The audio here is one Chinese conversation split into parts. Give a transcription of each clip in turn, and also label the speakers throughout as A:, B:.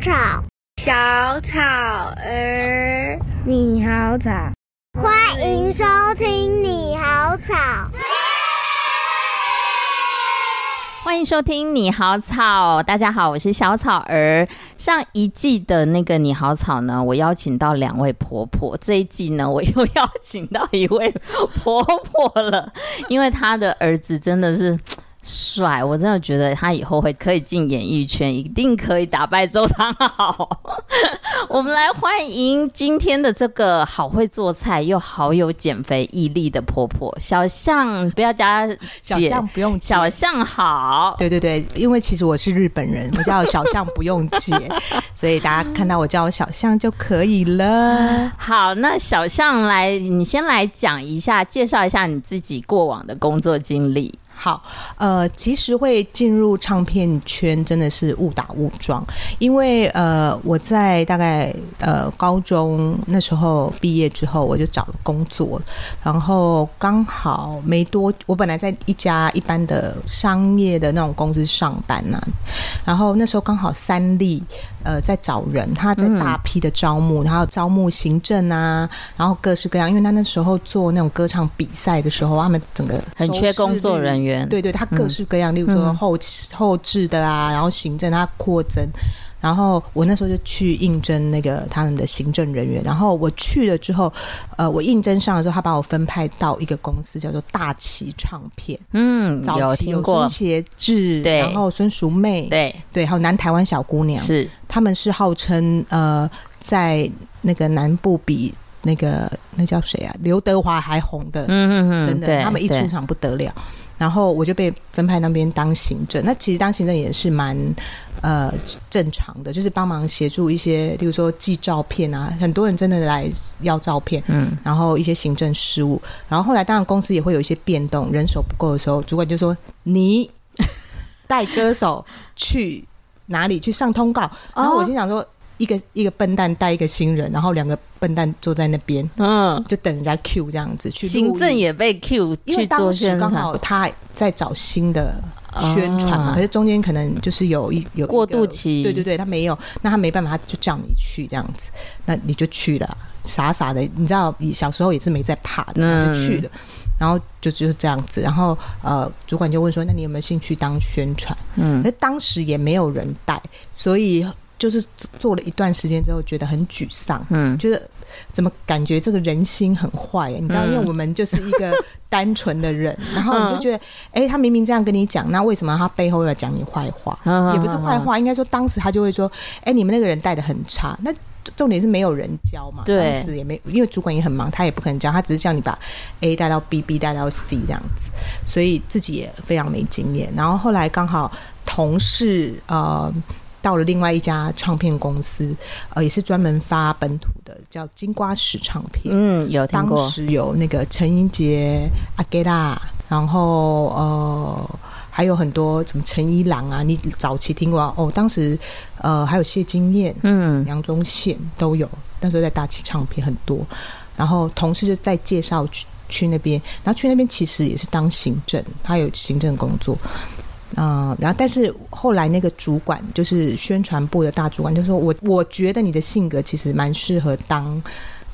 A: 草，
B: 小草儿，
A: 你好草，欢迎收听你好草。
C: 欢迎收听你好草，大家好，我是小草儿。上一季的那个你好草呢，我邀请到两位婆婆。这一季呢，我又 邀请到一位婆婆了，因为她的儿子真的是。帅，我真的觉得他以后会可以进演艺圈，一定可以打败周汤豪。我们来欢迎今天的这个好会做菜又好有减肥毅力的婆婆小象，不要加
D: 小象不用
C: 小象好。
D: 对对对，因为其实我是日本人，我叫小象不用姐，所以大家看到我叫我小象就可以了。
C: 好，那小象来，你先来讲一下，介绍一下你自己过往的工作经历。
D: 好，呃，其实会进入唱片圈真的是误打误撞，因为呃，我在大概呃高中那时候毕业之后，我就找了工作，然后刚好没多，我本来在一家一般的商业的那种公司上班呐、然后那时候刚好三立呃在找人，他在大批的招募，然后招募行政啊，然后各式各样，因为他那时候做那种歌唱比赛的时候，他们整个
C: 很缺工作人员。
D: 对对，他各式各样，例如说后后置的啊，然后行政他扩增，然后我那时候就去应征那个他们的行政人员，然后我去了之后，呃，我应征上了之后，他把我分派到一个公司叫做大旗唱片，
C: 嗯，
D: 早期有孙协志，对，然后孙淑媚，
C: 对
D: 对，还有南台湾小姑娘，
C: 是
D: 他们是号称呃，在那个南部比。那个那叫谁啊？刘德华还红的，嗯嗯嗯，真的，他们一出场不得了。然后我就被分派那边当行政。那其实当行政也是蛮呃正常的，就是帮忙协助一些，例如说寄照片啊，很多人真的来要照片，嗯，然后一些行政事务。然后后来当然公司也会有一些变动，人手不够的时候，主管就说你带歌手去哪里去上通告。然后我心想说。一个一个笨蛋带一个新人，然后两个笨蛋坐在那边，嗯，就等人家 Q 这样子去。
C: 行政也被 Q，
D: 因为当时刚好他在找新的宣传嘛，哦、可是中间可能就是有一有一
C: 过渡期，
D: 对对对，他没有，那他没办法，他就叫你去这样子，那你就去了，傻傻的，你知道，你小时候也是没在怕的，嗯、就去了，然后就就是这样子，然后呃，主管就问说，那你有没有兴趣当宣传？嗯，可是当时也没有人带，所以。就是做了一段时间之后，觉得很沮丧，嗯，觉得怎么感觉这个人心很坏？你知道，因为我们就是一个单纯的人，然后你就觉得，哎，他明明这样跟你讲，那为什么他背后要讲你坏话？也不是坏话，应该说当时他就会说，哎，你们那个人带的很差。那重点是没有人教嘛，当时也没，因为主管也很忙，他也不可能教，他只是叫你把 A 带到 B，B 带到 C 这样子，所以自己也非常没经验。然后后来刚好同事呃。到了另外一家唱片公司，呃，也是专门发本土的，叫金瓜石唱片。
C: 嗯，有听过。
D: 当时有那个陈英杰、阿给拉，然后呃，还有很多什么陈一郎啊，你早期听过哦？当时呃，还有谢金燕、嗯，杨宗宪都有。那时候在大旗唱片很多，然后同事就在介绍去去那边，然后去那边其实也是当行政，他有行政工作。嗯、呃，然后但是后来那个主管就是宣传部的大主管，就说我我觉得你的性格其实蛮适合当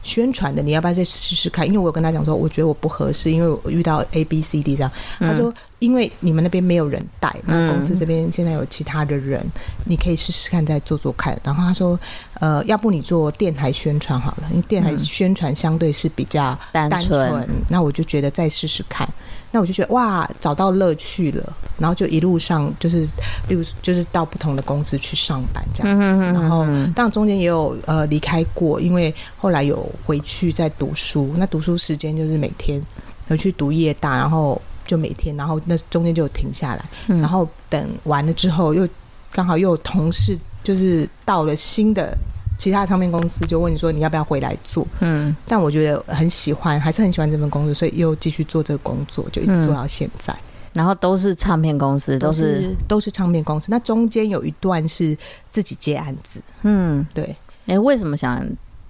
D: 宣传的，你要不要再试试看？因为我有跟他讲说，我觉得我不合适，因为我遇到 A B C D 这样。他说，因为你们那边没有人带，那公司这边现在有其他的人，你可以试试看，再做做看。然后他说，呃，要不你做电台宣传好了，因为电台宣传相对是比较单纯。那我就觉得再试试看。那我就觉得哇，找到乐趣了，然后就一路上就是，例如就是到不同的公司去上班这样子，然后当然中间也有呃离开过，因为后来有回去再读书，那读书时间就是每天回去读夜大，然后就每天，然后那中间就停下来，然后等完了之后又刚好又有同事就是到了新的。其他唱片公司就问你说，你要不要回来做？嗯，但我觉得很喜欢，还是很喜欢这份工作，所以又继续做这个工作，就一直做到现在。嗯，
C: 然后都是唱片公司，都是，都是
D: 都是唱片公司。那中间有一段是自己接案子。嗯，对。
C: 哎，为什么想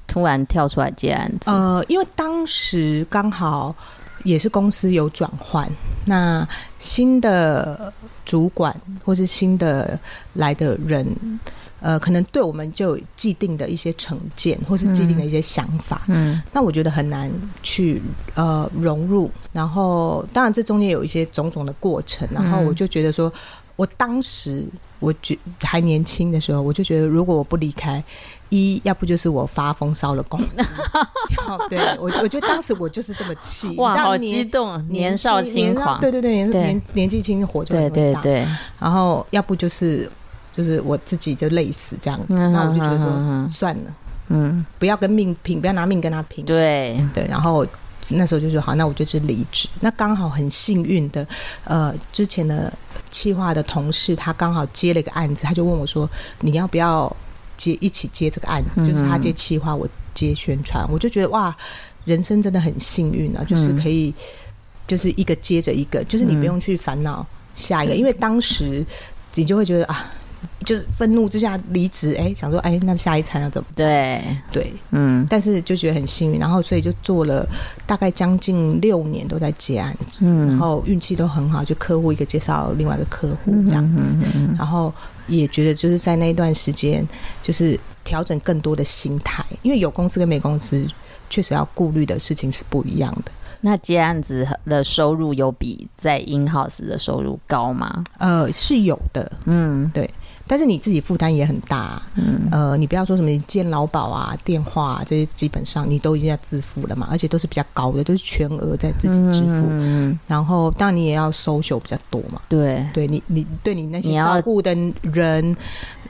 C: 突然跳出来接案子？
D: 呃，因为当时刚好也是公司有转换，那新的主管或是新的来的人。呃，可能对我们就有既定的一些成见，或是既定的一些想法。嗯，那我觉得很难去呃融入。然后，当然这中间有一些种种的过程。然后我就觉得说，我当时我觉还年轻的时候，我就觉得如果我不离开。一要不就是我发疯烧了公司，对我我觉得当时我就是这么气，
C: 哇，好激动，年少轻狂，
D: 对对对，年年年纪轻火就很大，对对对，然后要不就是就是我自己就累死这样子，那我就觉得说算了，嗯，不要跟命拼，不要拿命跟他拼，
C: 对。
D: 对，然后那时候就说好，那我就是离职，那刚好很幸运的，呃，之前的企划的同事他刚好接了一个案子，他就问我说你要不要？接一起接这个案子，就是他接企划，我接宣传，我就觉得哇，人生真的很幸运啊！就是可以，就是一个接着一个，就是你不用去烦恼下一个，因为当时你就会觉得啊。就是愤怒之下离职，哎，想说，哎，那下一餐要怎么？
C: 对
D: 对，嗯，但是就觉得很幸运，然后所以就做了大概将近六年都在接案子，嗯，然后运气都很好，就客户一个介绍另外一个客户这样子，嗯嗯嗯，然后也觉得就是在那一段时间，就是调整更多的心态，因为有公司跟没公司确实要顾虑的事情是不一样的。
C: 那接案子的收入有比在 in house 的收入高吗？
D: 呃，是有的，嗯，对。但是你自己负担也很大，嗯，呃，你不要说什么健劳保啊、电话啊这些，基本上你都已经要自付了嘛，而且都是比较高的，都是全额在自己支付。嗯，然后当然你也要 social 比较多嘛，
C: 对，
D: 对你你对你那些照顾的人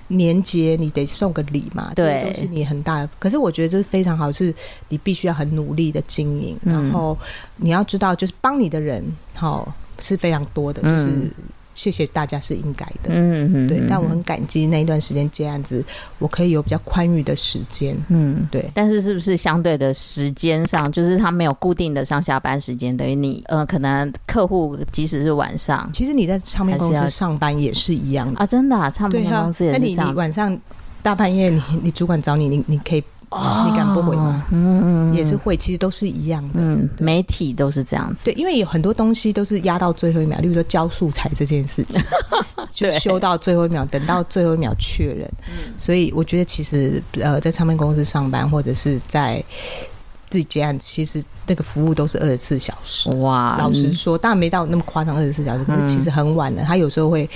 D: 年节你得送个礼嘛，对，都是你很大的。可是我觉得这是非常好，是你必须要很努力的经营，然后你要知道，就是帮你的人好是非常多的，就是。谢谢大家是应该的，嗯嗯，对，但我很感激那一段时间这样子，我可以有比较宽裕的时间，嗯，对。
C: 但是是不是相对的时间上，就是他没有固定的上下班时间，等于你呃，可能客户即使是晚上，
D: 其实你在唱片公司上班也是一样的
C: 啊，真的啊，唱片公司也是这样。
D: 那你你晚上大半夜，你你主管找你，你你可以。哦、你敢不回吗？嗯嗯，也是会，其实都是一样的。嗯，
C: 媒体都是这样子。
D: 对，因为有很多东西都是压到最后一秒，例如说交素材这件事情，就修到最后一秒，等到最后一秒确认。嗯，所以我觉得其实呃，在唱片公司上班或者是在自己接案，其实那个服务都是二十四小时。哇，老实说，当然没到那么夸张二十四小时，可是其实很晚了。他有时候会。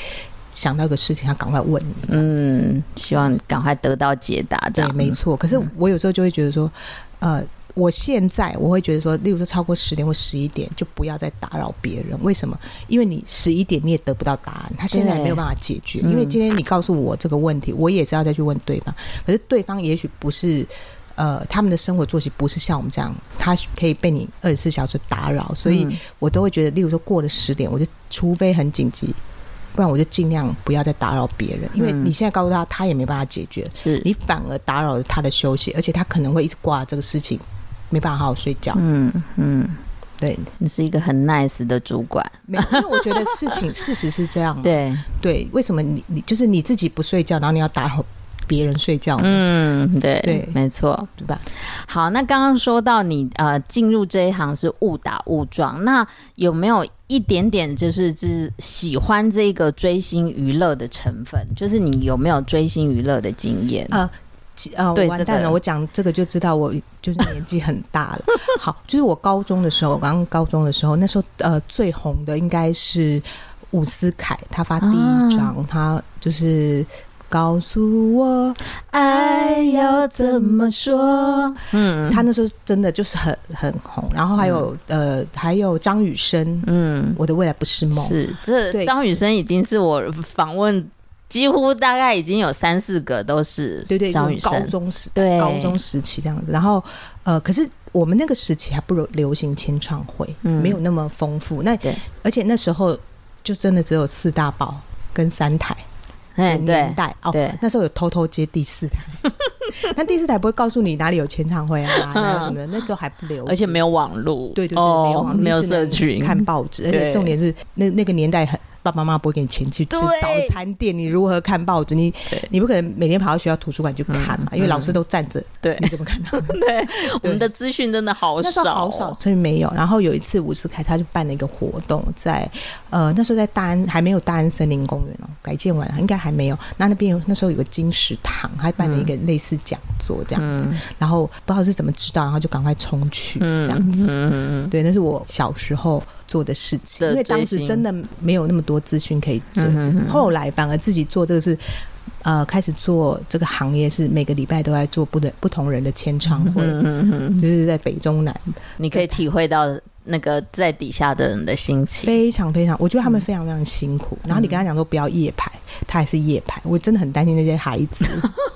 D: 想到个事情，他赶快问你，
C: 嗯，希望赶快得到解答，这样。
D: 对，没错。可是我有时候就会觉得说，呃，我现在我会觉得说，例如说超过十点或十一点，就不要再打扰别人。为什么？因为你十一点你也得不到答案，他现在没有办法解决。因为今天你告诉我这个问题，我也是要再去问对方。可是对方也许不是，呃，他们的生活作息不是像我们这样，他可以被你二十四小时打扰，所以我都会觉得，例如说过了十点，我就除非很紧急。不然我就尽量不要再打扰别人，因为你现在告诉他，他也没办法解决，是。你反而打扰了他的休息，而且他可能会一直挂这个事情，没办法好好睡觉。嗯嗯，对，
C: 你是一个很 nice 的主管，
D: 没有，因为我觉得事情 事实是这样。对。对，为什么你你就是你自己不睡觉，然后你要打扰？别人睡觉，
C: 嗯，对对，没错，
D: 对吧？
C: 好，那刚刚说到你呃进入这一行是误打误撞，那有没有一点点就是就是喜欢这个追星娱乐的成分？就是你有没有追星娱乐的经验？呃
D: 呃，完蛋了，我讲这个就知道我 就是年纪很大了。好，就是我高中的时候，刚高中的时候，那时候呃最红的应该是伍思凯，他发第一张，啊、他就是。告诉我爱要怎么说？嗯，他那时候真的就是很很红，然后还有、嗯、呃，还有张雨生，嗯，我的未来不是梦，
C: 是这张雨生已经是我访问几乎大概已经有三四个都是对对张雨生，
D: 高中时对。高中时期这样子，然后呃，可是我们那个时期还不如流行签唱会，嗯，没有那么丰富，那对，而且那时候就真的只有四大宝跟三台。年代哦，对，那时候有偷偷接第四台，那第四台不会告诉你哪里有签唱会啊，哪有什么的，那时候还不流行，
C: 而且没有网络，
D: 对对对，没有网络，
C: 没有社群，
D: 看报纸，而且重点是那那个年代很爸爸妈妈不会给你钱去吃早餐店，你如何看报纸？你你不可能每天跑到学校图书馆去看嘛，因为老师都站着，对，你怎么看到？
C: 对，我们的资讯真的好少，
D: 好少，所以没有。然后有一次伍思凯他就办了一个活动，在呃那时候在大安还没有大安森林公园哦，改建完了应该还没有。那那边有那时候有个金石堂，还办了一个类似讲座这样子，然后不知道是怎么知道，然后就赶快冲去这样子。对，那是我小时候做的事情，因为当时真的没有那么多资讯可以做。后来反而自己做这个是，呃，开始做这个行业是每个礼拜都在做不的不同人的签唱会，嗯就是在北中南，
C: 你可以体会到那个在底下的人的心情，
D: 非常非常，我觉得他们非常非常辛苦。然后你跟他讲说不要夜排，他还是夜排，我真的很担心那些孩子。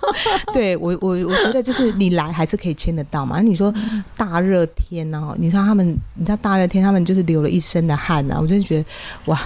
D: 对我，我我觉得就是你来还是可以签得到嘛。你说大热天呢，你知道他们，你知道大热天他们就是流了一身的汗啊，我真的觉得哇。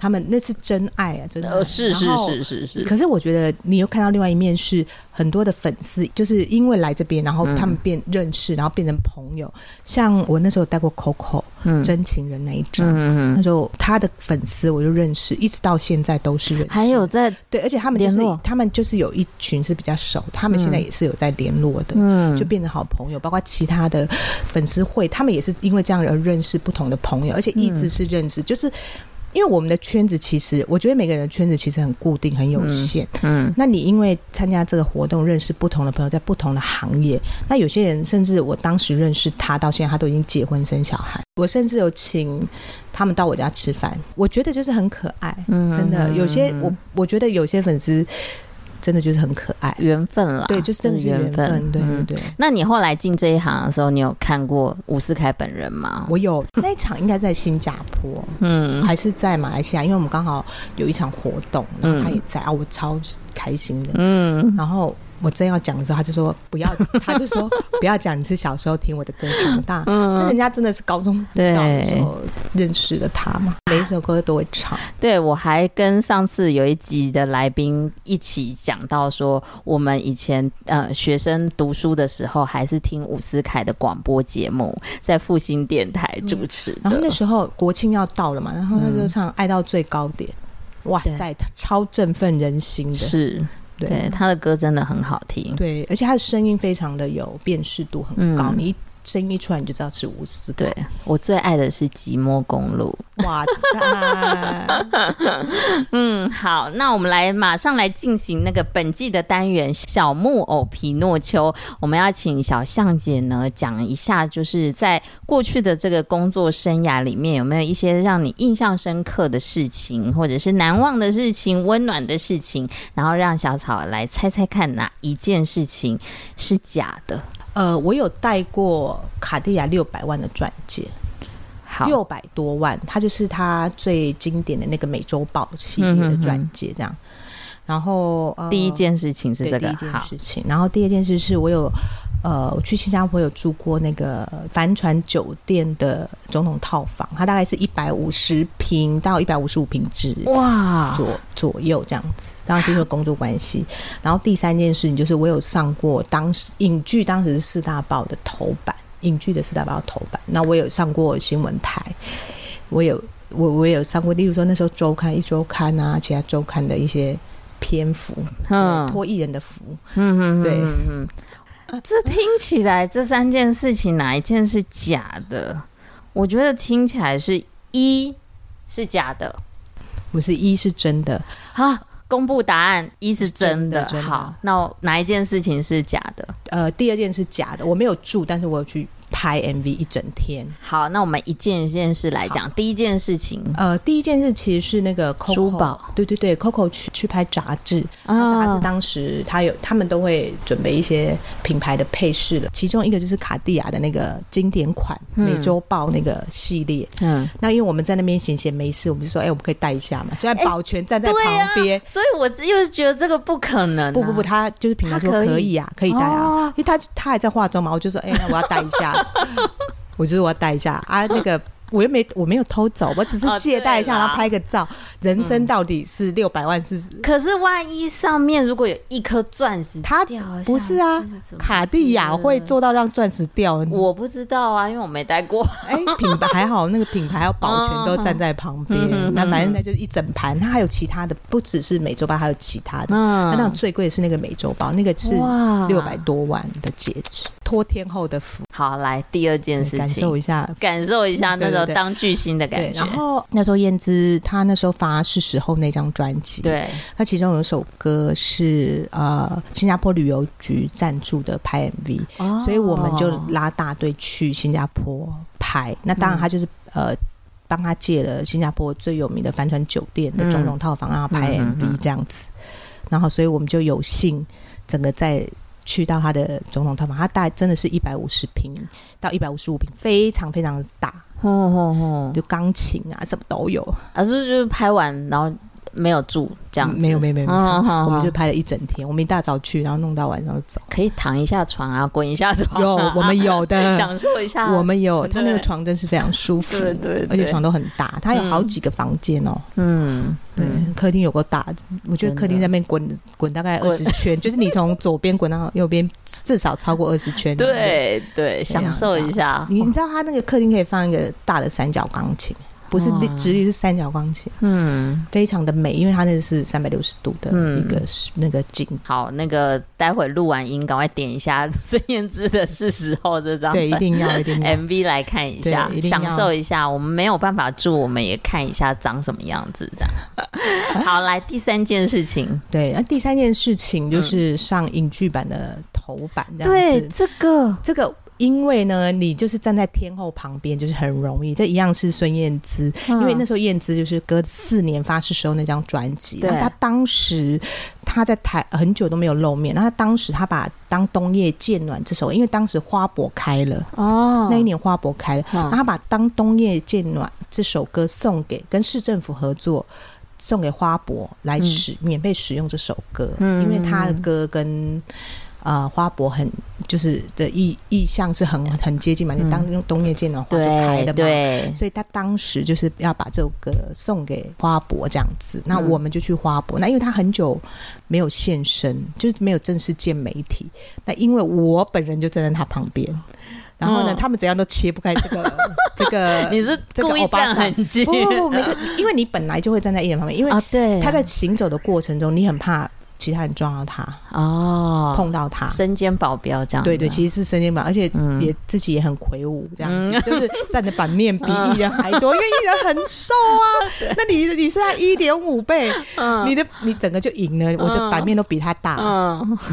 D: 他们那是真爱啊，真的。呃，
C: 是是是是是。
D: 可是我觉得你又看到另外一面，是很多的粉丝，就是因为来这边，然后他们变认识，然后变成朋友。像我那时候带过 Coco，嗯，真情人那一张，嗯，那时候他的粉丝我就认识，一直到现在都是认识。
C: 还有在
D: 对，而且他们就是他们就是有一群是比较熟，他们现在也是有在联络的，嗯，就变成好朋友。包括其他的粉丝会，他们也是因为这样而认识不同的朋友，而且一直是认识，就是。因为我们的圈子其实，我觉得每个人的圈子其实很固定、很有限。嗯，嗯，那你因为参加这个活动，认识不同的朋友，在不同的行业。那有些人甚至我当时认识他，到现在他都已经结婚生小孩。我甚至有请他们到我家吃饭，我觉得就是很可爱。嗯，真的，有些我我觉得有些粉丝。真的就是很可爱，缘
C: 分了。
D: 对，就是真的是缘分。对对对。
C: 那你后来进这一行的时候，你有看过伍思凯本人吗？
D: 我有，那一场应该在新加坡，嗯，还是在马来西亚？因为我们刚好有一场活动，然后他也在啊，我超开心的。嗯，然后。我真要讲的时候，他就说不要，他就说不要讲你是小时候听我的歌长大。嗯，那人家真的是高中对的时候认识了他嘛，每一首歌都会唱。
C: 对，我还跟上次有一集的来宾一起讲到说，我们以前呃学生读书的时候，还是听伍思凯的广播节目，在复兴电台主持，嗯。
D: 然后那时候国庆要到了嘛，然后他就唱《爱到最高点》，哇塞，他超振奋人心的。
C: 是。对，对他的歌真的很好听，
D: 对，而且他的声音非常的有辨识度，很高。嗯、你。声音一出来你就知道是伍思凯。
C: 对，我最爱的是《寂寞公路》。哇塞！嗯，好，那我们来马上来进行那个本季的单元《小木偶皮诺丘》。我们要请小象姐呢讲一下，就是在过去的这个工作生涯里面，有没有一些让你印象深刻的事情，或者是难忘的事情、温暖的事情，然后让小草来猜猜看哪一件事情是假的。
D: 呃，我有带过卡地亚六百万的钻戒，好，六百多万，它就是它最经典的那个美洲豹系列的钻戒，这样。然后、呃、
C: 第一件事情是这个，
D: 第一件事情。然后第二件事是我有呃，我去新加坡有住过那个帆船酒店的总统套房，它大概是一百五十平到一百五十五平之，哇，左左右这样子。当时是因为工作关系。然后第三件事情就是我有上过当时影剧，当时是四大报的头版，影剧的四大报的头版。那我有上过新闻台，我有我我有上过，例如说那时候周刊一周刊啊，其他周刊的一些。篇幅，嗯，托艺人的福，嗯嗯，对，嗯
C: 嗯，这听起来这三件事情哪一件是假的？我觉得听起来是一是假的，
D: 不是一是真的。
C: 好，公布答案，一是真的。真的真的好，那哪一件事情是假的？
D: 呃，第二件是假的，我没有住，但是我有去。拍 MV 一整天，
C: 好，那我们一件一件事来讲。第一件事情，
D: 呃，第一件事其实是那个 Coco，对对对，Coco 去去拍杂志，那杂志当时他有，他们都会准备一些品牌的配饰了，其中一个就是卡地亚的那个经典款美洲豹那个系列，嗯，那因为我们在那边闲闲没事，我们就说，哎、欸，我们可以带一下嘛。虽然保全站在旁边、欸啊，
C: 所以我又觉得这个不可能、啊。
D: 不不不，他就是品牌说可以。啊，可以带啊、哦，因为他他还在化妆嘛，我就说，哎、欸，那我要带一下。我就是我要带一下啊，那个 我又没我没有偷走，我只是借贷一下，然后拍个照。人生到底是六百万是？
C: 可是万一上面如果有一颗钻石，
D: 它掉不是啊？卡地亚会做到让钻石掉？
C: 我不知道啊，因为我没戴过。
D: 哎，品牌还好，那个品牌要保全都站在旁边。那反正那就是一整盘，它还有其他的，不只是美洲豹，还有其他的。那那种最贵的是那个美洲豹，那个是六百多万的戒指，托天后的福。
C: 好，来第二件事情，
D: 感受一下，
C: 感受一下那种当巨星的感觉。
D: 然后那时候燕姿她那时候发是时候那张专辑，
C: 对，
D: 她其中有一首歌是呃新加坡旅游局赞助的拍 MV，哦，所以我们就拉大队去新加坡拍。那当然他就是呃帮他借了新加坡最有名的帆船酒店的总统套房，让他拍 MV 这样子。然后所以我们就有幸整个在。去到他的总统套房，他大概真的是一百五十平到一百五十五平，非常非常大，就钢琴啊什么都有。
C: 啊，是就是拍完然后。没有住这样，
D: 没有没有没有，我们就拍了一整天。我们一大早去，然后弄到晚上就走。
C: 可以躺一下床啊，滚一下床。
D: 有，我们有的，
C: 享受一下。
D: 我们有，他那个床真是非常舒服，对对，而且床都很大，他有好几个房间哦。嗯，对，客厅有个大，我觉得客厅在那边滚滚大概二十圈，就是你从左边滚到右边，至少超过二十圈。
C: 对对，享受一下。
D: 你你知道他那个客厅可以放一个大的三角钢琴。不是直立，是三角钢琴，嗯，非常的美，因为它那个是三百六十度的一个那个景。
C: 好，那个待会录完音，赶快点一下孙燕姿的是时候这张，
D: 对，一定要一定要
C: MV 来看一下，享受一下。我们没有办法住，我们也看一下长什么样子，这样。好，来第三件事情，
D: 对，那第三件事情就是上影剧版的头版，这样子。
C: 对，这个这个。
D: 因为呢，你就是站在天后旁边，就是很容易。这一样是孙燕姿，因为那时候燕姿就是隔四年发誓时候那张专辑，那她当时她在台很久都没有露面，那她当时她把《当冬夜渐暖》这首，因为当时花博开了哦，那一年花博开了，然后她把《当冬夜渐暖》这首歌送给跟市政府合作，送给花博来使免费使用这首歌，因为她的歌跟。呃，花博很就是的意意向是很 很接近嘛，你当用冬夜见暖花就开的嘛，对，所以他当时就是要把这首歌送给花博这样子，那我们就去花博，那因为他很久没有现身，就是没有正式见媒体，那因为我本人就站在他旁边，然后呢，他们怎样都切不开这个 这个，
C: 你是故意这样很近？
D: 不不不，没个，因为你本来就会站在艺人旁边，因为对他在行走的过程中，你很怕。其他人撞到他哦，碰到他，
C: 身兼保镖这样。
D: 对对，其实是身兼保，而且也自己也很魁梧这样子，就是占的版面比艺人还多，因为艺人很瘦啊。那你你是他一点五倍，你的你整个就赢了，我的版面都比他大，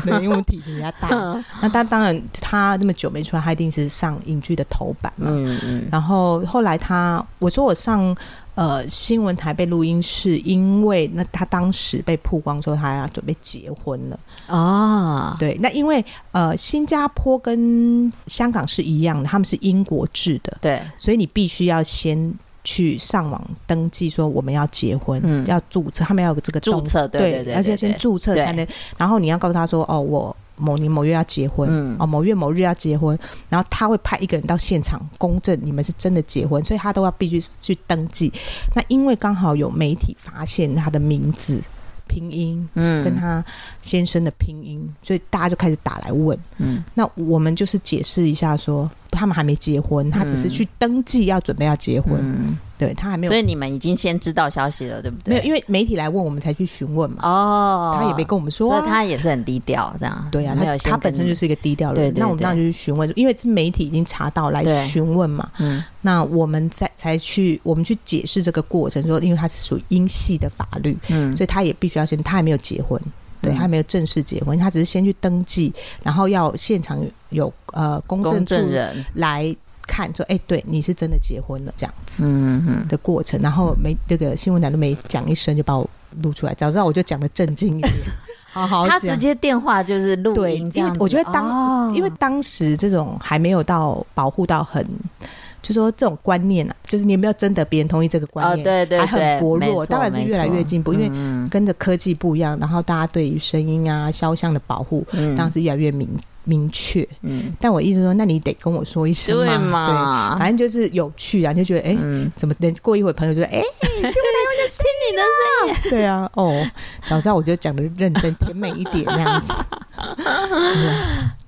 D: 对，因为我体型比他大。那他当然他那么久没出来，他一定是上影剧的头版嘛。嗯嗯。然后后来他我说我上。呃，新闻台被录音是因为那他当时被曝光说他要准备结婚了啊。对，那因为呃，新加坡跟香港是一样的，他们是英国制的，对，所以你必须要先去上网登记说我们要结婚，嗯，要注册，他们要有这个
C: 注册，对对对，
D: 而且先注册才能，然后你要告诉他说哦，我。某年某月要结婚，嗯，哦，某月某日要结婚，然后他会派一个人到现场公证你们是真的结婚，所以他都要必须去登记。那因为刚好有媒体发现他的名字拼音，嗯，跟他先生的拼音，所以大家就开始打来问，嗯，那我们就是解释一下说，他们还没结婚，他只是去登记要准备要结婚。嗯对他还没有，
C: 所以你们已经先知道消息了，对不对？
D: 没有，因为媒体来问我们才去询问嘛。哦，他也没跟我们说，
C: 所以他也是很低调，这样。
D: 对啊，他他本身就是一个低调的人。那我们当然就去询问，因为是媒体已经查到来询问嘛。嗯，那我们再才去，我们去解释这个过程，说因为他是属于英系的法律，嗯，所以他也必须要先，他还没有结婚，对，他还没有正式结婚，他只是先去登记，然后要现场有呃公证人来。看说，哎、欸，对，你是真的结婚了，这样子，嗯哼的过程，然后没这个新闻台都没讲一声，就把我录出来。早知道我就讲的正经一点，好好。
C: 他直接电话就是录音，
D: 因为我觉得当，哦、因为当时这种还没有到保护到很，就说这种观念啊，就是你有没有征得别人同意这个观念，哦、对，对对，还很薄弱。当然是越来越进步，因为跟着科技不一样，然后大家对于声音啊、肖像的保护，当然是越来越明。明确，嗯，但我意思说，那你得跟我说一声嘛，对嘛，对，反正就是有趣啊，你就觉得哎，怎么等过一会儿朋友就说哎，新闻台湾的听你的声音，对啊，哦，早知道我就讲的认真甜美一点那样子，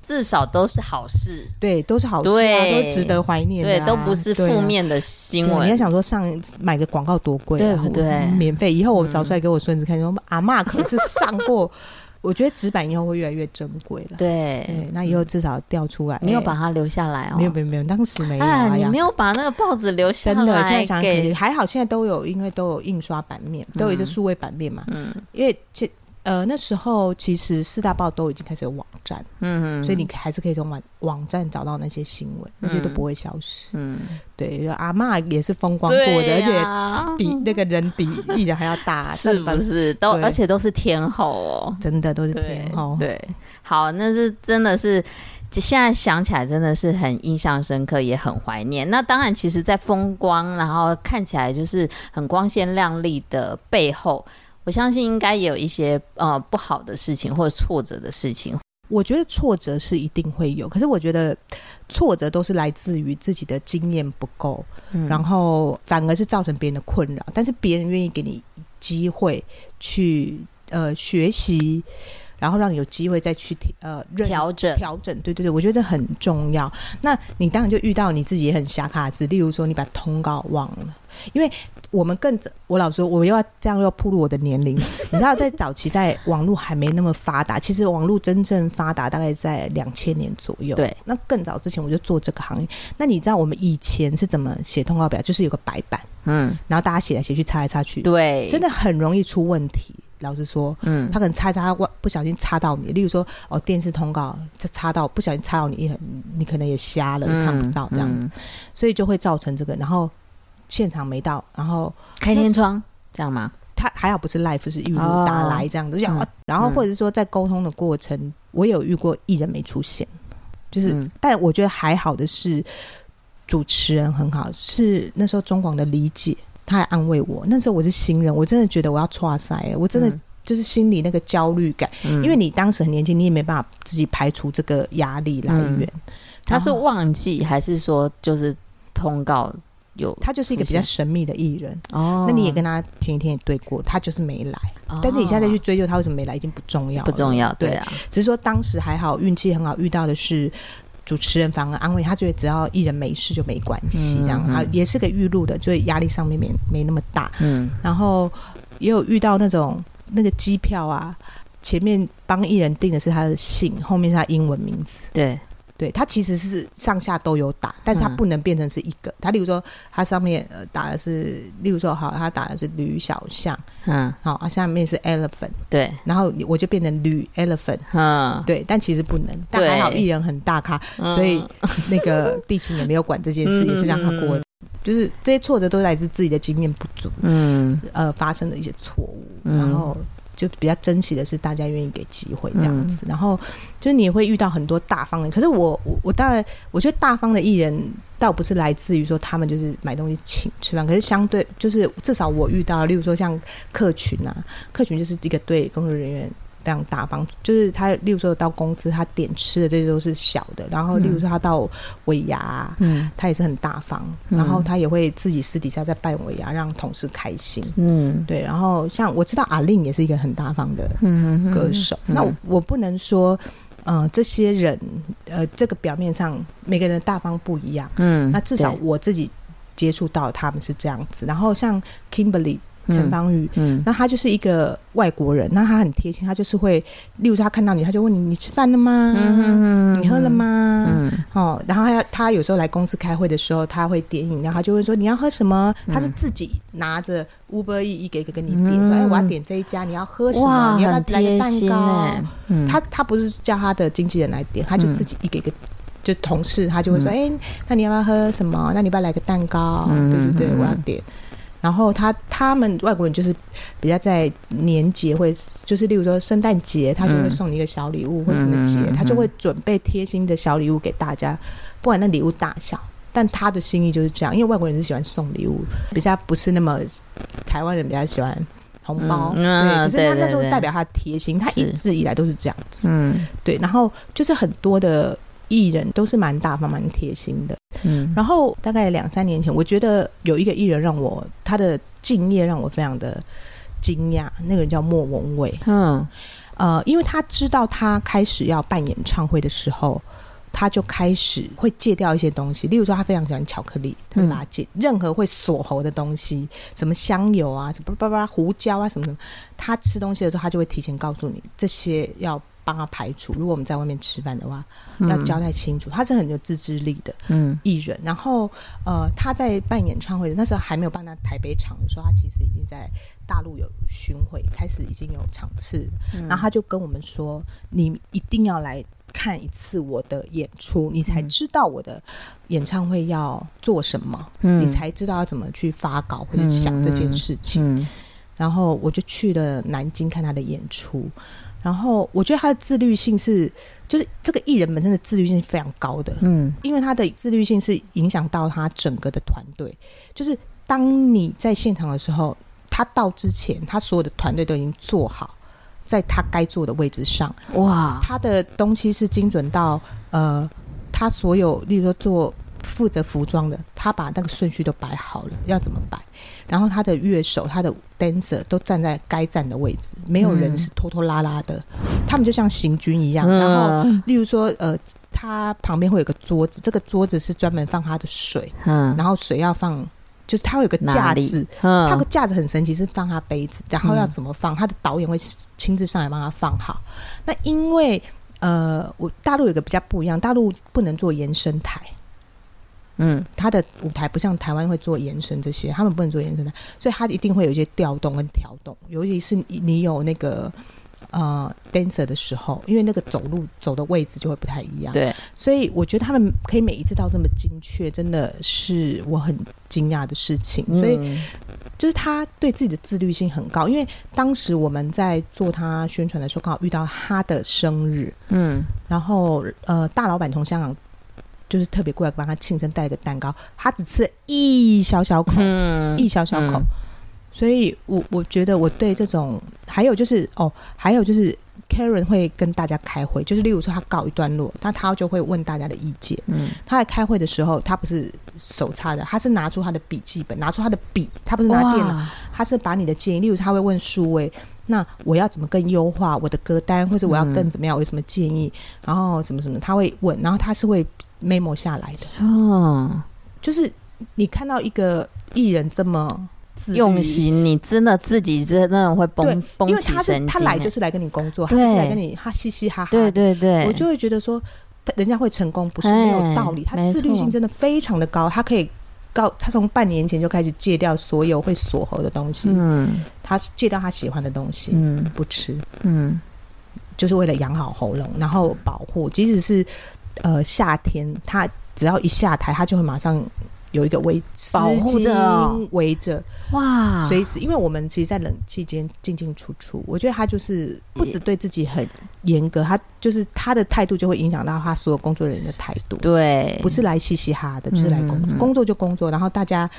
C: 至少都是好事，
D: 对，都是好事啊，都值得怀念
C: 对，都不是负面的新闻。
D: 你要想说上买个广告多贵、啊，
C: 对不对？
D: 免费，以后我找出来给我孙子看，说、嗯、阿妈可是上过。我觉得纸板以后会越来越珍贵了。
C: 对，
D: 对，那以后至少掉出来。
C: 没有把它留下来哦？
D: 没有，没有，没有，当时没有。啊，
C: 你没有把那个报纸留下来？
D: 真的，现在想想还好，现在都有，因为都有印刷版面，都有一个数位版面嘛。嗯，因为这。呃，那时候其实四大报都已经开始有网站，嗯，所以你还是可以从网网站找到那些新闻，那些都不会消失。嗯，对，阿嬷也是风光过的，而且比那个人比艺人还要大，
C: 是不是？都而且都是天后哦，
D: 真的都是天后。
C: 对，好，那是真的是现在想起来真的是很印象深刻，也很怀念。那当然，其实，在风光然后看起来就是很光鲜亮丽的背后。我相信应该也有一些呃不好的事情或者挫折的事情。
D: 我觉得挫折是一定会有，可是我觉得挫折都是来自于自己的经验不够，嗯、然后反而是造成别人的困扰。但是别人愿意给你机会去呃学习，然后让你有机会再去呃
C: 调整
D: 调整。对对对，我觉得这很重要。那你当然就遇到你自己也很瞎卡子，例如说你把通告忘了，因为。我们更早，我老说我又要这样又要暴露我的年龄。你知道，在早期，在网络还没那么发达，其实网络真正发达大概在两千年左右。
C: 对，
D: 那更早之前我就做这个行业。那你知道我们以前是怎么写通告表？就是有个白板，嗯，然后大家写来写去，擦来擦去，
C: 对，
D: 真的很容易出问题。老实说，嗯，他可能擦擦，不小心擦到你。例如说，哦，电视通告，他擦到不小心擦到你，你可能也瞎了，看不到这样子，所以就会造成这个，然后。现场没到，然后
C: 开天窗这样吗？
D: 他还好不是 live，是预录打来这样子，哦、然后或者是说在沟通的过程，嗯、我有遇过艺人没出现，就是，嗯、但我觉得还好的是主持人很好，是那时候中广的理解，他还安慰我。那时候我是新人，我真的觉得我要挫赛，我真的就是心里那个焦虑感，嗯、因为你当时很年轻，你也没办法自己排除这个压力来源。嗯、
C: 他是忘记还是说就是通告？有，
D: 他就是一个比较神秘的艺人哦。那你也跟他前一天也对过，他就是没来。哦、但是你现在再去追究他为什么没来，已经不重要了，
C: 不重要。对啊，
D: 只是说当时还好，运气很好，遇到的是主持人，反而安慰他，觉得只要艺人没事就没关系，这样啊，也是个预录的，所以压力上面没没那么大。嗯，然后也有遇到那种那个机票啊，前面帮艺人订的是他的姓，后面是他英文名字。
C: 对。
D: 对，它其实是上下都有打，但是它不能变成是一个。它、嗯、例如说，它上面呃打的是，例如说好，它打的是吕小象，嗯，好啊，下面是 elephant，
C: 对，
D: 然后我就变成吕 elephant，嗯，对，但其实不能，但还好艺人很大咖，所以那个地勤也没有管这件事，嗯、也是让他过。就是这些挫折都来自自己的经验不足，嗯，呃，发生的一些错误，嗯、然后。就比较珍惜的是大家愿意给机会这样子，嗯、然后就是你也会遇到很多大方的，可是我我我当然我觉得大方的艺人倒不是来自于说他们就是买东西请吃饭，可是相对就是至少我遇到，例如说像客群啊，客群就是一个对工作人员。非常大方，就是他，例如说到公司，他点吃的这些都是小的。然后，例如说他到尾牙，嗯，他也是很大方。嗯、然后他也会自己私底下在办尾牙，让同事开心。嗯，对。然后像我知道阿令也是一个很大方的歌手。那我，我不能说，嗯、呃，这些人，呃，这个表面上每个人大方不一样。嗯，那至少我自己接触到他们是这样子。然后像 Kimberly。陈芳宇，嗯，那他就是一个外国人，那他很贴心，他就是会，例如说他看到你，他就问你，你吃饭了吗？嗯嗯，你喝了吗？嗯，哦，然后他他有时候来公司开会的时候，他会点饮料，他就会说你要喝什么？他是自己拿着 Uber Eats 一个一个跟你点，说哎，我要点这一家，你要喝什么？你要不要来个蛋糕？嗯，他他不是叫他的经纪人来点，他就自己一个一个，就同事他就会说，哎，那你要不要喝什么？那你要不要来个蛋糕？对不对？我要点。然后他他们外国人就是比较在年节会，就是例如说圣诞节，他就会送你一个小礼物，或什么节，他就会准备贴心的小礼物给大家，不管那礼物大小，但他的心意就是这样，因为外国人是喜欢送礼物，比较不是那么台湾人比较喜欢红包，嗯、对，可是他那时候代表他贴心，他一直以来都是这样子，嗯，对，然后就是很多的艺人都是蛮大方、蛮贴心的，嗯，然后大概两三年前，我觉得有一个艺人让我他的敬业让我非常的惊讶，那个人叫莫文蔚，嗯，呃，因为他知道他开始要办演唱会的时候。他就开始会戒掉一些东西，例如说他非常喜欢巧克力，他把它戒。嗯、任何会锁喉的东西，什么香油啊，什么叭叭胡椒啊，什么什么，他吃东西的时候，他就会提前告诉你这些要帮他排除。如果我们在外面吃饭的话，要交代清楚。他是很有自制力的艺人。嗯、然后呃，他在办演唱会的那时候还没有办到台北场的时候，他其实已经在大陆有巡回，开始已经有场次。嗯、然后他就跟我们说：“你一定要来。”看一次我的演出，你才知道我的演唱会要做什么，嗯、你才知道要怎么去发稿或者想这件事情。嗯嗯、然后我就去了南京看他的演出，然后我觉得他的自律性是，就是这个艺人本身的自律性是非常高的，嗯，因为他的自律性是影响到他整个的团队，就是当你在现场的时候，他到之前，他所有的团队都已经做好。在他该坐的位置上，哇！他的东西是精准到，呃，他所有，例如说做负责服装的，他把那个顺序都摆好了，要怎么摆。然后他的乐手、他的 dancer 都站在该站的位置，没有人是拖拖拉拉的，嗯、他们就像行军一样。然后，例如说，呃，他旁边会有个桌子，这个桌子是专门放他的水，嗯，然后水要放。就是他会有个架子，他个架子很神奇，是放他杯子，然后要怎么放，他的导演会亲自上来帮他放好。那因为呃，我大陆有个比较不一样，大陆不能做延伸台，嗯，他的舞台不像台湾会做延伸这些，他们不能做延伸的，所以他一定会有一些调动跟调动，尤其是你有那个。呃，dancer 的时候，因为那个走路走的位置就会不太一样，对，所以我觉得他们可以每一次到这么精确，真的是我很惊讶的事情。所以就是他对自己的自律性很高，因为当时我们在做他宣传的时候，刚好遇到他的生日，嗯，然后呃，大老板从香港就是特别过来帮他庆生，带了个蛋糕，他只吃了一小小口，嗯，一小小口。嗯所以我，我我觉得我对这种，还有就是哦，还有就是 Karen 会跟大家开会，就是例如说他告一段落，那他就会问大家的意见。嗯，他在开会的时候，他不是手插的，他是拿出他的笔记本，拿出他的笔，他不是拿电脑，他是把你的建议，例如他会问数位，那我要怎么更优化我的歌单，或者我要更怎么样，我有什么建议，然后什么什么，他会问，然后他是会 memo 下来的。哦，就是你看到一个艺人这么。
C: 用心，你真的自己真的会绷绷起神经。因为他是他来就是来跟你工作，他不是来跟你哈嘻嘻哈哈。对对对，我就会觉得说，人家会成功不是没有道理。他自律性真的非常的高，他可以告，他从半年前就开始戒掉所有会锁喉的东西。嗯，他戒掉他喜欢的东西，嗯，不吃，嗯，就是为了养好喉咙，然后保护。即使是呃夏天，他只要一下台，他就会马上。有一个围保护着，围着哇，随时，因为我们其实，在冷气间进进出出，我觉得他就是不只对自己很严格，他就是他的态度就会影响到他所有工作人员的态度，对，不是来嘻嘻哈哈的，就是来工作，工作就工作，然后大家。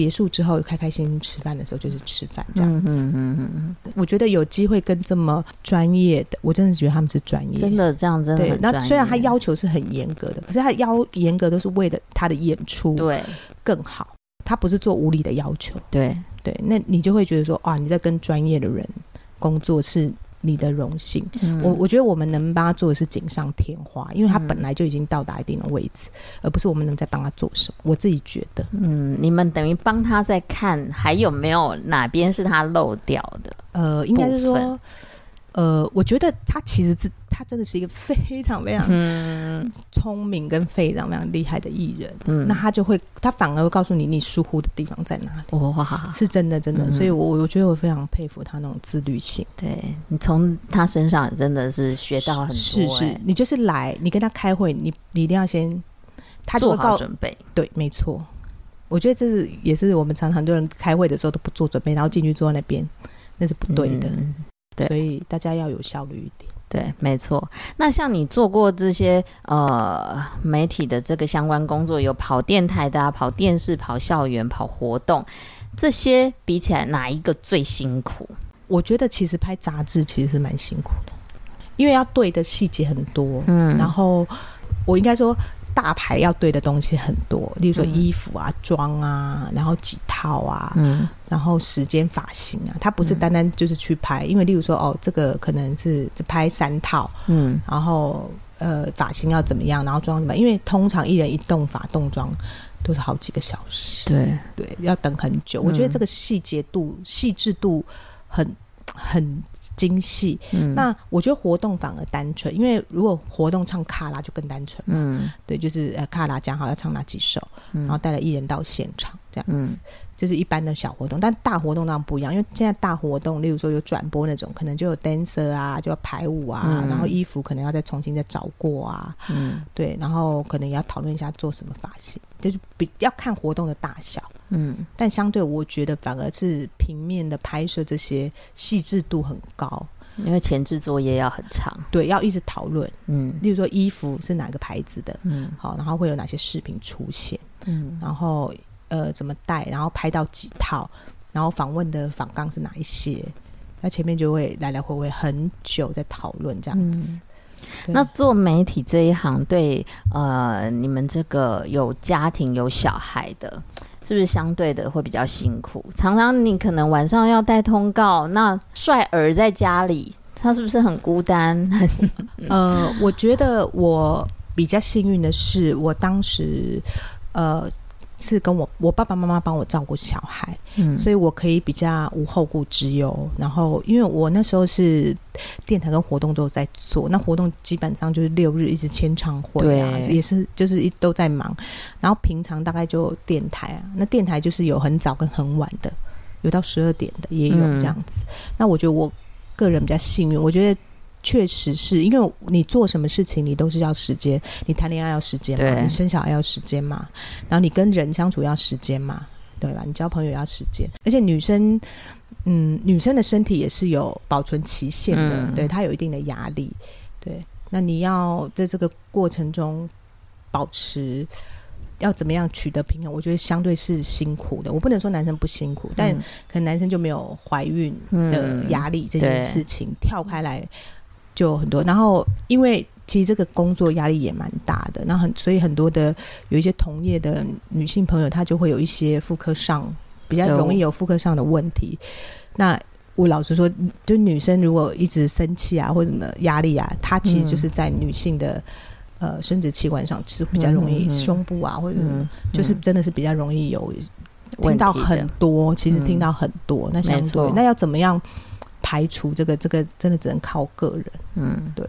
C: 结束之后，开开心心吃饭的时候就是吃饭这样子。嗯嗯嗯嗯，我觉得有机会跟这么专业的，我真的觉得他们是专业，真的这样真的对。那虽然他要求是很严格的，可是他要严格都是为了他的演出对更好。他不是做无理的要求。对对，那你就会觉得说，啊，你在跟专业的人工作是。你的荣幸，嗯、我我觉得我们能帮他做的是锦上添花，因为他本来就已经到达一定的位置，嗯、而不是我们能再帮他做什么。我自己觉得，嗯，你们等于帮他在看还有没有哪边是他漏掉的？呃，应该是说。呃，我觉得他其实是他真的是一个非常非常聪明跟非常非常厉害的艺人。嗯，那他就会，他反而会告诉你你疏忽的地方在哪里。哇，是真的，真的。嗯、所以我我觉得我非常佩服他那种自律性。对，你从他身上真的是学到很多、欸。是是，你就是来，你跟他开会，你你一定要先他就会告做好准备。对，没错。我觉得这是也是我们常常很多人开会的时候都不做准备，然后进去坐在那边，那是不对的。嗯对，所以大家要有效率一点。对，没错。那像你做过这些呃媒体的这个相关工作，有跑电台的啊，跑电视、跑校园、跑活动，这些比起来哪一个最辛苦？
D: 我觉得其实拍杂志其实是蛮辛苦的，因为要对的细节很多，嗯，然后我应该说大牌要对的东西很多，例如说衣服啊、妆啊，然后几套啊，嗯，然后时间、发型啊，它不是单单就是去拍，因为例如说哦，这个可能是只拍三套，嗯，然后呃，发型要怎么样，然后妆怎么样，因为通常一人一动法动妆。都是好几个小时，
C: 对
D: 对，要等很久。嗯、我觉得这个细节度、细致度很很精细。嗯，那我觉得活动反而单纯，因为如果活动唱卡拉就更单纯。嗯，对，就是呃卡拉讲好要唱哪几首，嗯、然后带了艺人到现场这样子。嗯就是一般的小活动，但大活动当然不一样，因为现在大活动，例如说有转播那种，可能就有 dancer 啊，就要排舞啊，嗯、然后衣服可能要再重新再找过啊，嗯，对，然后可能也要讨论一下做什么发型，就是比要看活动的大小，嗯，但相对我觉得反而是平面的拍摄这些细致度很高，
C: 因为前置作业要很长，
D: 对，要一直讨论，嗯，例如说衣服是哪个牌子的，嗯，好，然后会有哪些饰品出现，嗯，然后。呃，怎么带？然后拍到几套？然后访问的访纲是哪一些？那前面就会来来回回很久在讨论这样子。
C: 那做媒体这一行对，对呃，你们这个有家庭有小孩的，是不是相对的会比较辛苦？常常你可能晚上要带通告，那帅儿在家里，他是不是很孤单？
D: 呃，我觉得我比较幸运的是，我当时呃。是跟我我爸爸妈妈帮我照顾小孩，嗯，所以我可以比较无后顾之忧。然后，因为我那时候是电台跟活动都有在做，那活动基本上就是六日一直签唱会啊，也是就是一都在忙。然后平常大概就电台啊，那电台就是有很早跟很晚的，有到十二点的也有这样子。嗯，那我觉得我个人比较幸运，我觉得。确实是因为你做什么事情，你都是要时间。你谈恋爱要时间嘛，你生小孩要时间嘛，然后你跟人相处要时间嘛，对吧？你交朋友要时间，而且女生，嗯，女生的身体也是有保存期限的，嗯、对，她有一定的压力，对。那你要在这个过程中保持，要怎么样取得平衡？我觉得相对是辛苦的。我不能说男生不辛苦，嗯、但可能男生就没有怀孕的压力这件事情、嗯、跳开来。就很多，然后因为其实这个工作压力也蛮大的，那很所以很多的有一些同业的女性朋友，她就会有一些妇科上比较容易有妇科上的问题。那我老实说，就女生如果一直生气啊或者什么压力啊，她其实就是在女性的、嗯、呃生殖器官上是比较容易胸部啊、嗯、或者就是真的是比较容易有听到很多，其实听到很多，嗯、那相对错那要怎么样？排除这个，这个真的只能靠个人。嗯，对。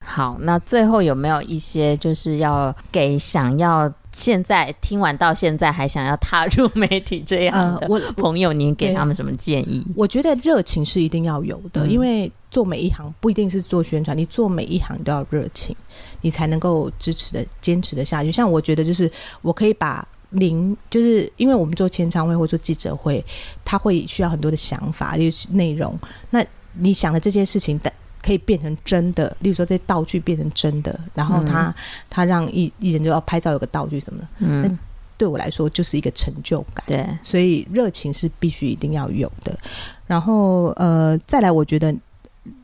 C: 好，那最后有没有一些就是要给想要现在听完到现在还想要踏入媒体这样的朋友，您给他们什么建议？
D: 我觉得热情是一定要有的，嗯、因为做每一行不一定是做宣传，你做每一行都要热情，你才能够支持的、坚持的下去。像我觉得，就是我可以把。零就是因为我们做签唱会或做记者会，他会需要很多的想法，例如内容。那你想的这些事情，可以变成真的。例如说，这些道具变成真的，然后他、嗯、他让艺艺人就要拍照有个道具什么的，嗯，那对我来说就是一个成就感。对，所以热情是必须一定要有的。然后呃，再来，我觉得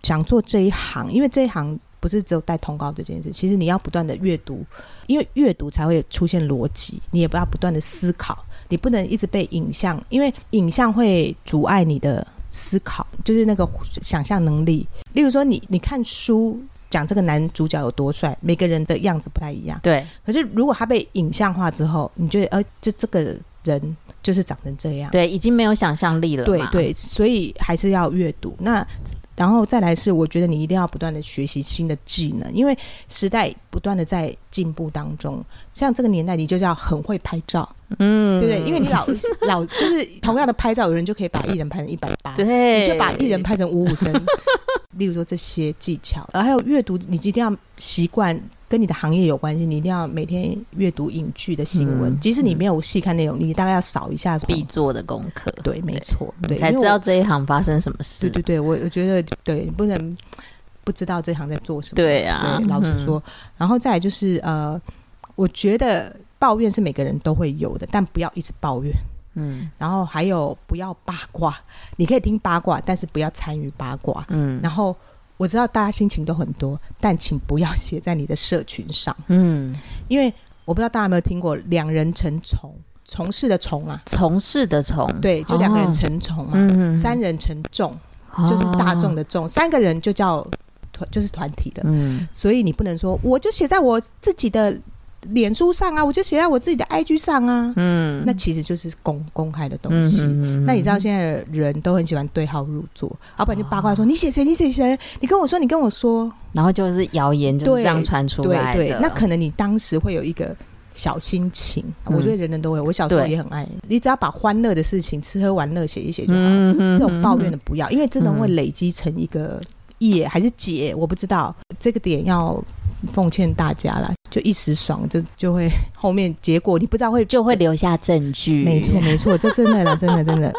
D: 想做这一行，因为这一行。不是只有带通告这件事，其实你要不断的阅读，因为阅读才会出现逻辑。你也不要不断的思考，你不能一直被影像，因为影像会阻碍你的思考，就是那个想象能力。例如说你，你你看书讲这个男主角有多帅，每个人的样子不太一样。对。可是如果他被影像化之后，你觉得，呃，就这个人就是长成这样，
C: 对，已经没有想象力了。
D: 对对，所以还是要阅读。那。然后再来是，我觉得你一定要不断的学习新的技能，因为时代不断的在进步当中。像这个年代，你就要很会拍照，嗯，对不对？因为你老老 就是同样的拍照，有人就可以把艺人拍成一百八，对，你就把艺人拍成五五身。例如说这些技巧，还有阅读，你一定要习惯。跟你的行业有关系，你一定要每天阅读影剧的新闻。嗯、即使你没有细看内容，你大概要扫一下
C: 必做的功课。
D: 对，没错，对，
C: 才知道这一行发生什么事。
D: 对对对，我我觉得对，不能不知道这行在做什么。
C: 对啊，
D: 对，老实说，嗯、然后再来就是呃，我觉得抱怨是每个人都会有的，但不要一直抱怨。嗯，然后还有不要八卦，你可以听八卦，但是不要参与八卦，嗯，然后我知道大家心情都很多，但请不要写在你的社群上，嗯，因为我不知道大家有没有听过两人成虫，从事的从啊，
C: 从事的从，
D: 对，就两个人成虫嘛，嗯，三人成众，就是大众的众，三个人就叫团，就是团体的，嗯，所以你不能说我就写在我自己的。脸书上啊，我就写在我自己的 IG 上啊，嗯，那其实就是公公开的东西。嗯、那你知道现在的人都很喜欢对号入座，老板就八卦说、哦、你写谁，你写谁，你跟我说，你跟我说，
C: 然后就是谣言就这样传出来的
D: 对。那可能你当时会有一个小心情，嗯、我觉得人人都会。我小时候也很爱，你只要把欢乐的事情、吃喝玩乐写一写就好。这种抱怨的不要，因为真的会累积成一个业还是结，我不知道这个点要。奉劝大家啦，就一时爽，就就会后面结果你不知道会
C: 就会留下证据。
D: 没错，没错，这真的啦，真的真的。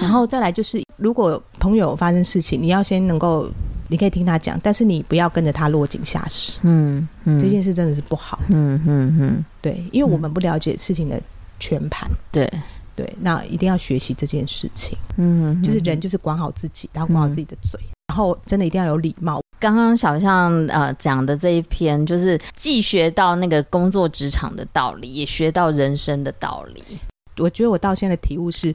D: 然后再来就是，如果朋友发生事情，你要先能够，你可以听他讲，但是你不要跟着他落井下石。嗯嗯，这件事真的是不好。嗯嗯嗯，对，因为我们不了解事情的全盘。对对，那一定要学习这件事情。嗯，就是人就是管好自己，然后管好自己的嘴，然后真的一定要有礼貌。
C: 刚刚小象呃讲的这一篇，就是既学到那个工作职场的道理，也学到人生的道理。
D: 我觉得我到现在的体悟是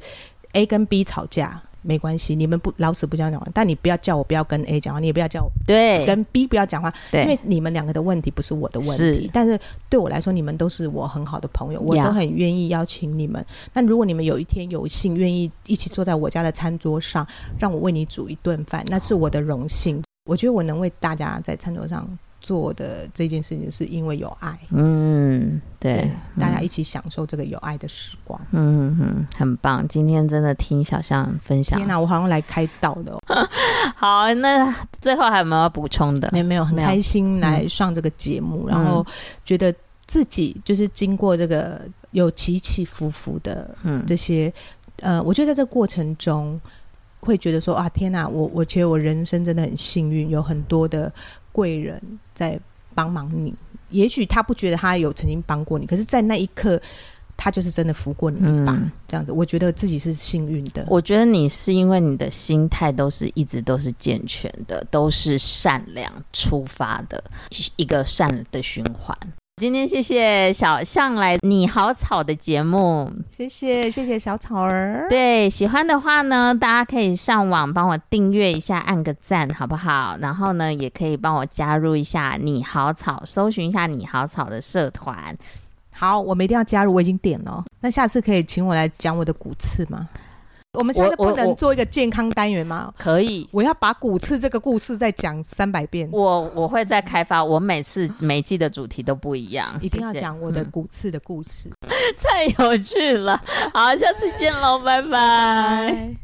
D: ，A 跟 B 吵架没关系，你们不老死不相往来，但你不要叫我不要跟 A 讲话，你也不要叫我
C: 对
D: 跟 B 不要讲话，对因为你们两个的问题不是我的问题。是但是对我来说，你们都是我很好的朋友，我都很愿意邀请你们。那如果你们有一天有幸愿意一起坐在我家的餐桌上，让我为你煮一顿饭，那是我的荣幸。我觉得我能为大家在餐桌上做的这件事情，是因为有爱。嗯，对，大家一起享受这个有爱的时光。
C: 嗯哼，很棒。今天真的听小象分享，
D: 天哪，我好像来开道的、哦。
C: 好，那最后还有没有要补充的？
D: 没有，没有，很开心来上这个节目，嗯、然后觉得自己就是经过这个有起起伏伏的，嗯，这些，呃，我觉得在这个过程中。会觉得说啊，天哪！我我觉得我人生真的很幸运，有很多的贵人在帮忙你。也许他不觉得他有曾经帮过你，可是，在那一刻，他就是真的扶过你一把。嗯、这样子，我觉得自己是幸运的。
C: 我觉得你是因为你的心态都是一直都是健全的，都是善良出发的一个善的循环。今天谢谢小象来你好草的节目，
D: 谢谢谢谢小草儿。
C: 对，喜欢的话呢，大家可以上网帮我订阅一下，按个赞，好不好？然后呢，也可以帮我加入一下你好草，搜寻一下你好草的社团。
D: 好，我们一定要加入，我已经点了。那下次可以请我来讲我的骨刺吗？我们现在不能做一个健康单元吗？
C: 可以，
D: 我要把骨刺这个故事再讲三百遍。
C: 我我会再开发，我每次每季的主题都不一样，
D: 一定要讲我的骨刺的故事，
C: 太有趣了。好，下次见喽。拜拜。